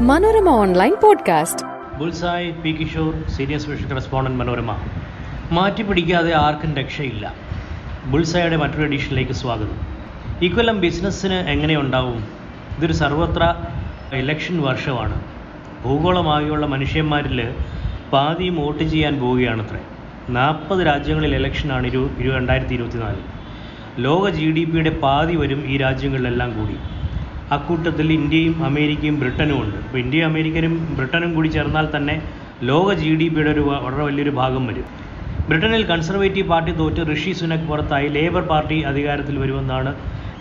Manorama online podcast. Bullseye P Kishore senior special correspondent Manorama. മാറ്റി പിടിക്കാതെ ആർക്കും രക്ഷയില്ല. ബുൾസായുടെ മറ്റൊരു എഡിഷനിലേക്ക് സ്വാഗതം. ഇക്കൊല്ലം ബിസിനസ്സിന് എങ്ങനെയുണ്ടാവും ഇതൊരു സർവത്ര ഇലക്ഷൻ വർഷമാണ്. ഭൂഗോളമാകെയുള്ള മനുഷ്യന്മാരിൽ പാതിയും വോട്ട് ചെയ്യാൻ പോവുകയാണത്രേ. നാൽപ്പത് രാജ്യങ്ങളിൽ ഇലക്ഷനാണ് ഇരു രണ്ടായിരത്തി ഇരുപത്തിനാല്. ലോക ജി ഡി പിയുടെ പാതി വരും ഈ രാജ്യങ്ങളിലെല്ലാം കൂടി. അക്കൂട്ടത്തിൽ ഇന്ത്യയും അമേരിക്കയും ബ്രിട്ടനും ഉണ്ട്. അപ്പോൾ ഇന്ത്യയും അമേരിക്കനും ബ്രിട്ടനും കൂടി ചേർന്നാൽ തന്നെ ലോക ജി ഡി പിയുടെ ഒരു വളരെ വലിയൊരു ഭാഗം വരും. ബ്രിട്ടനിൽ കൺസർവേറ്റീവ് പാർട്ടി തോറ്റ് ഋഷി സുനക് പുറത്തായി ലേബർ പാർട്ടി അധികാരത്തിൽ വരുമെന്നാണ്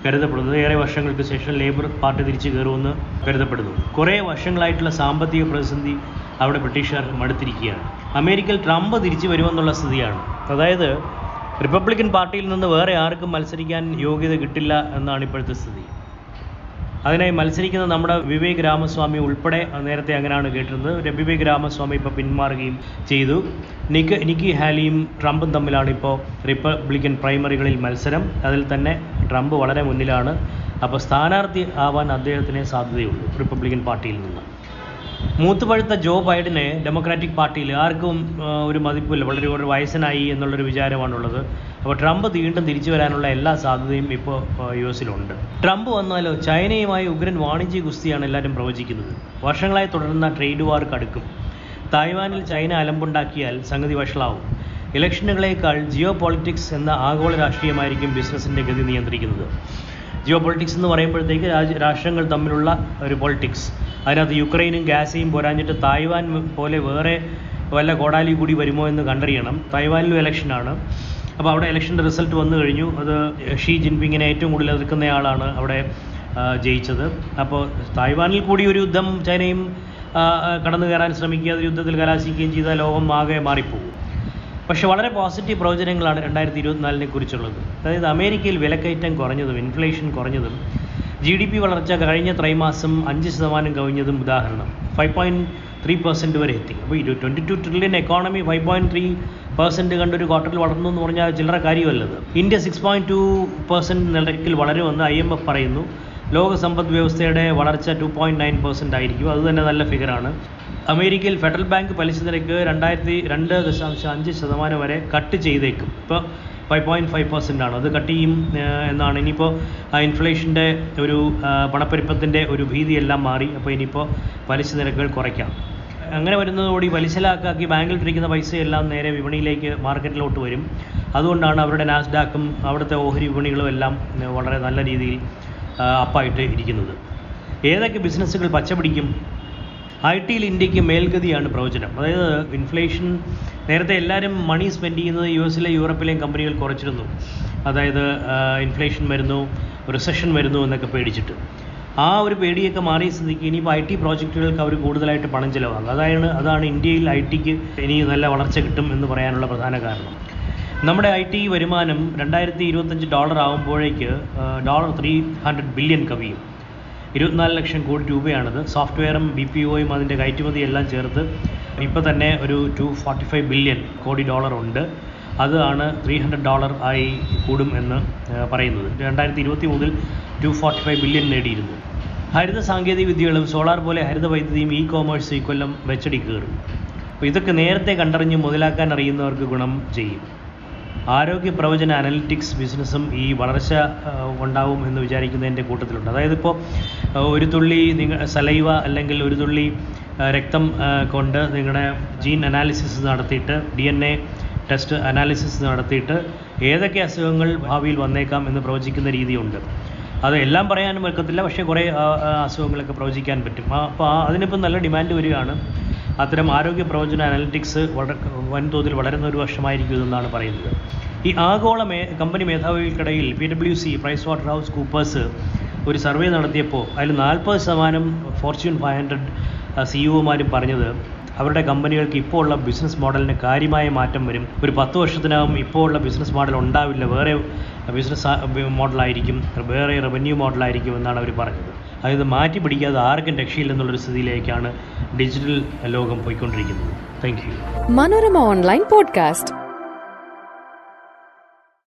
കരുതപ്പെടുന്നത്. ഏറെ വർഷങ്ങൾക്ക് ശേഷം ലേബർ പാർട്ടി തിരിച്ചു കയറുമെന്ന് കരുതപ്പെടുന്നു. കുറേ വർഷങ്ങളായിട്ടുള്ള സാമ്പത്തിക പ്രതിസന്ധി അവിടെ ബ്രിട്ടീഷുകാർ മടുത്തിരിക്കുകയാണ്. അമേരിക്കയിൽ ട്രംപ് തിരിച്ചു വരുമെന്നുള്ള സ്ഥിതിയാണ്. അതായത് റിപ്പബ്ലിക്കൻ പാർട്ടിയിൽ നിന്ന് വേറെ ആർക്കും മത്സരിക്കാൻ യോഗ്യത കിട്ടില്ല എന്നാണ് ഇപ്പോഴത്തെ സ്ഥിതി. അതിനായി മത്സരിക്കുന്ന നമ്മുടെ വിവേക് രാമസ്വാമി ഉൾപ്പെടെ നേരത്തെ അങ്ങനെയാണ് കേട്ടിരുന്നത്. വിവേക് രാമസ്വാമി ഇപ്പോൾ പിന്മാറുകയും ചെയ്തു. നിക്ക് നിക്കി ഹാലിയും ട്രംപും തമ്മിലാണ് ഇപ്പോൾ റിപ്പബ്ലിക്കൻ പ്രൈമറികളിൽ മത്സരം. അതിൽ തന്നെ ട്രംപ് വളരെ മുന്നിലാണ്. അപ്പോൾ സ്ഥാനാർത്ഥി ആവാൻ അദ്ദേഹത്തിന് സാധ്യതയുള്ളൂ റിപ്പബ്ലിക്കൻ പാർട്ടിയിൽ നിന്ന്. മൂത്തുപഴുത്ത ജോ ബൈഡനെ ഡെമോക്രാറ്റിക് പാർട്ടിയിൽ ആർക്കും ഒരു മതിപ്പില്ല വളരെ ഒരു വയസ്സനായി എന്നുള്ളൊരു വിചാരമാണുള്ളത്. അപ്പോൾ ട്രംപ് വീണ്ടും തിരിച്ചു വരാനുള്ള എല്ലാ സാധ്യതയും ഇപ്പോൾ യു എസിലുണ്ട് ട്രംപ് വന്നാലോ ചൈനയുമായി ഉഗ്രൻ വാണിജ്യ ഗുസ്തിയാണ് എല്ലാവരും പ്രവചിക്കുന്നത്. വർഷങ്ങളായി തുടരുന്ന ട്രേഡ് വാർ കടുക്കും. തായ്വാനിൽ ചൈന അലമ്പുണ്ടാക്കിയാൽ സംഗതി വഷളാവും. ഇലക്ഷനുകളേക്കാൾ ജിയോ പോളിറ്റിക്സ് എന്ന ആഗോള രാഷ്ട്രീയമായിരിക്കും ബിസിനസ്സിന്റെ ഗതി നിയന്ത്രിക്കുന്നത്. ജിയോ പൊളിറ്റിക്സ് എന്ന് പറയുമ്പോഴത്തേക്ക് രാജ്യ രാഷ്ട്രങ്ങൾ തമ്മിലുള്ള ഒരു പൊളിറ്റിക്സ്. അതിനകത്ത് യുക്രൈനും ഗാസയും പോരാഞ്ഞിട്ട് തായ്വാൻ പോലെ വേറെ വല്ല കോടാലി കൂടി വരുമോ എന്ന് കണ്ടറിയണം. തായ്വാനിലും ഇലക്ഷനാണ് അപ്പോൾ അവിടെ ഇലക്ഷന്റെ റിസൾട്ട് വന്നു കഴിഞ്ഞു. അത് ഷീ ജിൻപിങ്ങിനെ ഏറ്റവും കൂടുതൽ എതിർക്കുന്നയാളാണ് അവിടെ ജയിച്ചത്. അപ്പോൾ തായ്വാനിൽ കൂടി ഒരു യുദ്ധം ചൈനയും കടന്നു കയറാൻ ശ്രമിക്കുക യുദ്ധത്തിൽ കലാശിക്കുകയും ചെയ്താൽ ലോകം ആകെ മാറിപ്പോകും. പക്ഷേ വളരെ പോസിറ്റീവ് പ്രവചനങ്ങളാണ് രണ്ടായിരത്തി ഇരുപത്തിനാലിനെ കുറിച്ചുള്ളത്. അതായത് അമേരിക്കയിൽ വിലക്കയറ്റം കുറഞ്ഞതും ഇൻഫ്ലേഷൻ കുറഞ്ഞതും ജി ഡി പി വളർച്ച കഴിഞ്ഞ ത്രൈമാസം അഞ്ച് ശതമാനം കവിഞ്ഞതും ഉദാഹരണം. ഫൈവ് പോയിന്റ് ത്രീ പെർസെന്റ് വരെ എത്തി. അപ്പോൾ ഇരു twenty two trillion economy five point three percent കണ്ടൊരു ക്വാർട്ടറിൽ വളർന്നു എന്ന് പറഞ്ഞാൽ ചില്ലറ കാര്യമല്ലത്. India six point two percent നിരക്കിൽ വളരുമെന്ന് ഐ എം എഫ് പറയുന്നു. ലോക സമ്പദ് വ്യവസ്ഥയുടെ വളർച്ച ടു പോയിന്റ് നയൻ പെർസെന്റ് ആയിരിക്കും. അത് തന്നെ നല്ല ഫിഗറാണ് അമേരിക്കയിൽ ഫെഡറൽ ബാങ്ക് പലിശ നിരക്ക് രണ്ടായിരത്തി രണ്ട് ദശാംശം അഞ്ച് ശതമാനം വരെ കട്ട് ചെയ്തേക്കും. ഇപ്പോൾ ഫൈവ് പോയിന്റ് ഫൈവ് പെർസെന്റ് ആണ്. അത് കട്ട് ചെയ്യും എന്നാണ്. ഇനിയിപ്പോൾ ആ ഇൻഫ്ലേഷന്റെ ഒരു പണപ്പെരുപ്പത്തിന്റെ ഒരു ഭീതിയെല്ലാം മാറി. അപ്പോൾ ഇനിയിപ്പോൾ പലിശ നിരക്കുകൾ കുറയ്ക്കാം. അങ്ങനെ വരുന്നതോടി പലിശലാക്കാക്കി ബാങ്കിൽ ഇട്ടിരിക്കുന്ന പൈസയെല്ലാം നേരെ വിപണിയിലേക്ക് മാർക്കറ്റിലോട്ട് വരും. അതുകൊണ്ടാണ് അവരുടെ നാസ്ഡാക്കും അവിടുത്തെ ഓഹരി വിപണികളും എല്ലാം വളരെ നല്ല രീതിയിൽ അപ്പായിട്ട് ഇരിക്കുന്നത്. ഏതൊക്കെ ബിസിനസ്സുകൾ പച്ചപിടിക്കും? ഐ ടിയിൽ ഇന്ത്യയ്ക്ക് മേൽഗതിയാണ് പ്രവചനം. അതായത് ഇൻഫ്ലേഷൻ നേരത്തെ എല്ലാവരും മണി സ്പെൻഡ് ചെയ്യുന്നത് യു എസിലെ യൂറോപ്പിലെയും കമ്പനികൾ കുറച്ചിരുന്നു. അതായത് ഇൻഫ്ലേഷൻ വരുന്നു റിസഷൻ വരുന്നു എന്നൊക്കെ പേടിച്ചിട്ട്. ആ ഒരു പേടിയൊക്കെ മാറിയ സ്ഥിതിക്ക് ഇനിയിപ്പോൾ ഐ ടി പ്രോജക്റ്റുകൾക്ക് അവർ കൂടുതലായിട്ട് പണം ചിലവാകും. അതാണ് അതാണ് ഇന്ത്യയിൽ ഐ ടിക്ക് ഇനി നല്ല വളർച്ച കിട്ടും എന്ന് പറയാനുള്ള പ്രധാന കാരണം. നമ്മുടെ ഐ ടി വരുമാനം രണ്ടായിരത്തി ഇരുപത്തഞ്ച് ഡോളർ ആകുമ്പോഴേക്ക് ഡോളർ ത്രീ ഹൺഡ്രഡ് ബില്യൺ കവിയും. ഇരുപത്തിനാല് ലക്ഷം കോടി രൂപയാണത്. സോഫ്റ്റ്വെയറും ബി പി ഒയും അതിന്റെ കയറ്റുമതി എല്ലാം ചേർത്ത് ഇപ്പോൾ തന്നെ ഒരു two forty five billion crore dollar ഉണ്ട്. അതാണ് ത്രീ ഹൺഡ്രഡ് ഡോളർ ആയി കൂടും എന്ന് പറയുന്നത്. രണ്ടായിരത്തി ഇരുപത്തി മൂന്നിൽ ടു ഫോർട്ടി ഫൈവ് ബില്യൺ നേടിയിരുന്നു. ഹരിത സാങ്കേതിക വിദ്യകളും സോളാർ പോലെ ഹരിത വൈദ്യുതിയും ഇ കോമേഴ്സ് ഈ കൊല്ലം വെച്ചടി കയറും. അപ്പോൾ ഇതൊക്കെ നേരത്തെ കണ്ടറിഞ്ഞ് മുതലാക്കാൻ അറിയുന്നവർക്ക് ഗുണം ചെയ്യും. ആരോഗ്യ പ്രവചന അനലിറ്റിക്സ് ബിസിനസ്സും ഈ വളർച്ച ഉണ്ടാവും എന്ന് വിചാരിക്കുന്നതിന്റെ കൂട്ടത്തിലുണ്ട്. അതായത് ഇപ്പോൾ ഒരു തുള്ളി നിങ്ങൾ സലൈവ അല്ലെങ്കിൽ ഒരു തുള്ളി രക്തം കൊണ്ട് നിങ്ങളുടെ ജീൻ അനാലിസിസ് നടത്തിയിട്ട് D N A test analysis നടത്തിയിട്ട് ഏതൊക്കെ അസുഖങ്ങൾ ഭാവിയിൽ വന്നേക്കാം എന്ന് പ്രവചിക്കുന്ന രീതിയുണ്ട്. അത് എല്ലാം പറയാനും വെക്കത്തില്ല പക്ഷേ കുറേ അസുഖങ്ങളൊക്കെ പ്രവചിക്കാൻ പറ്റും. അപ്പോൾ അതിനിപ്പം നല്ല ഡിമാൻഡ് വരികയാണ്. അത്തരം ആരോഗ്യ പ്രവചന അനലിറ്റിക്സ് വൻതോതിൽ വളരുന്ന ഒരു വർഷമായിരിക്കും ഇതെന്നാണ് പറയുന്നത്. ഈ ആഗോള മേ കമ്പനി മേധാവികൾക്കിടയിൽ P W C PricewaterhouseCoopers ഒരു സർവേ നടത്തിയപ്പോൾ അതിൽ നാൽപ്പത് ശതമാനം ഫോർച്യൂൺ ഫൈവ് ഹൺഡ്രഡ് സി ഇഒമാരും പറഞ്ഞത് അവരുടെ കമ്പനികൾക്ക് ഇപ്പോൾ ഉള്ള ബിസിനസ് മോഡലിന് കാര്യമായ മാറ്റം വരും. ഒരു പത്ത് വർഷത്തിനകം ഇപ്പോൾ ഉള്ള ബിസിനസ് മോഡൽ ഉണ്ടാവില്ല. വേറെ ബിസിനസ് മോഡലായിരിക്കും വേറെ റവന്യൂ മോഡലായിരിക്കും എന്നാണ് അവർ പറഞ്ഞത്. അതായത് മാറ്റി പിടിക്കാതെ ആർക്കും രക്ഷയില്ലെന്നുള്ളൊരു സ്ഥിതിയിലേക്കാണ് ഡിജിറ്റൽ ലോകം പോയിക്കൊണ്ടിരിക്കുന്നത്. Thank you Manorama online podcast.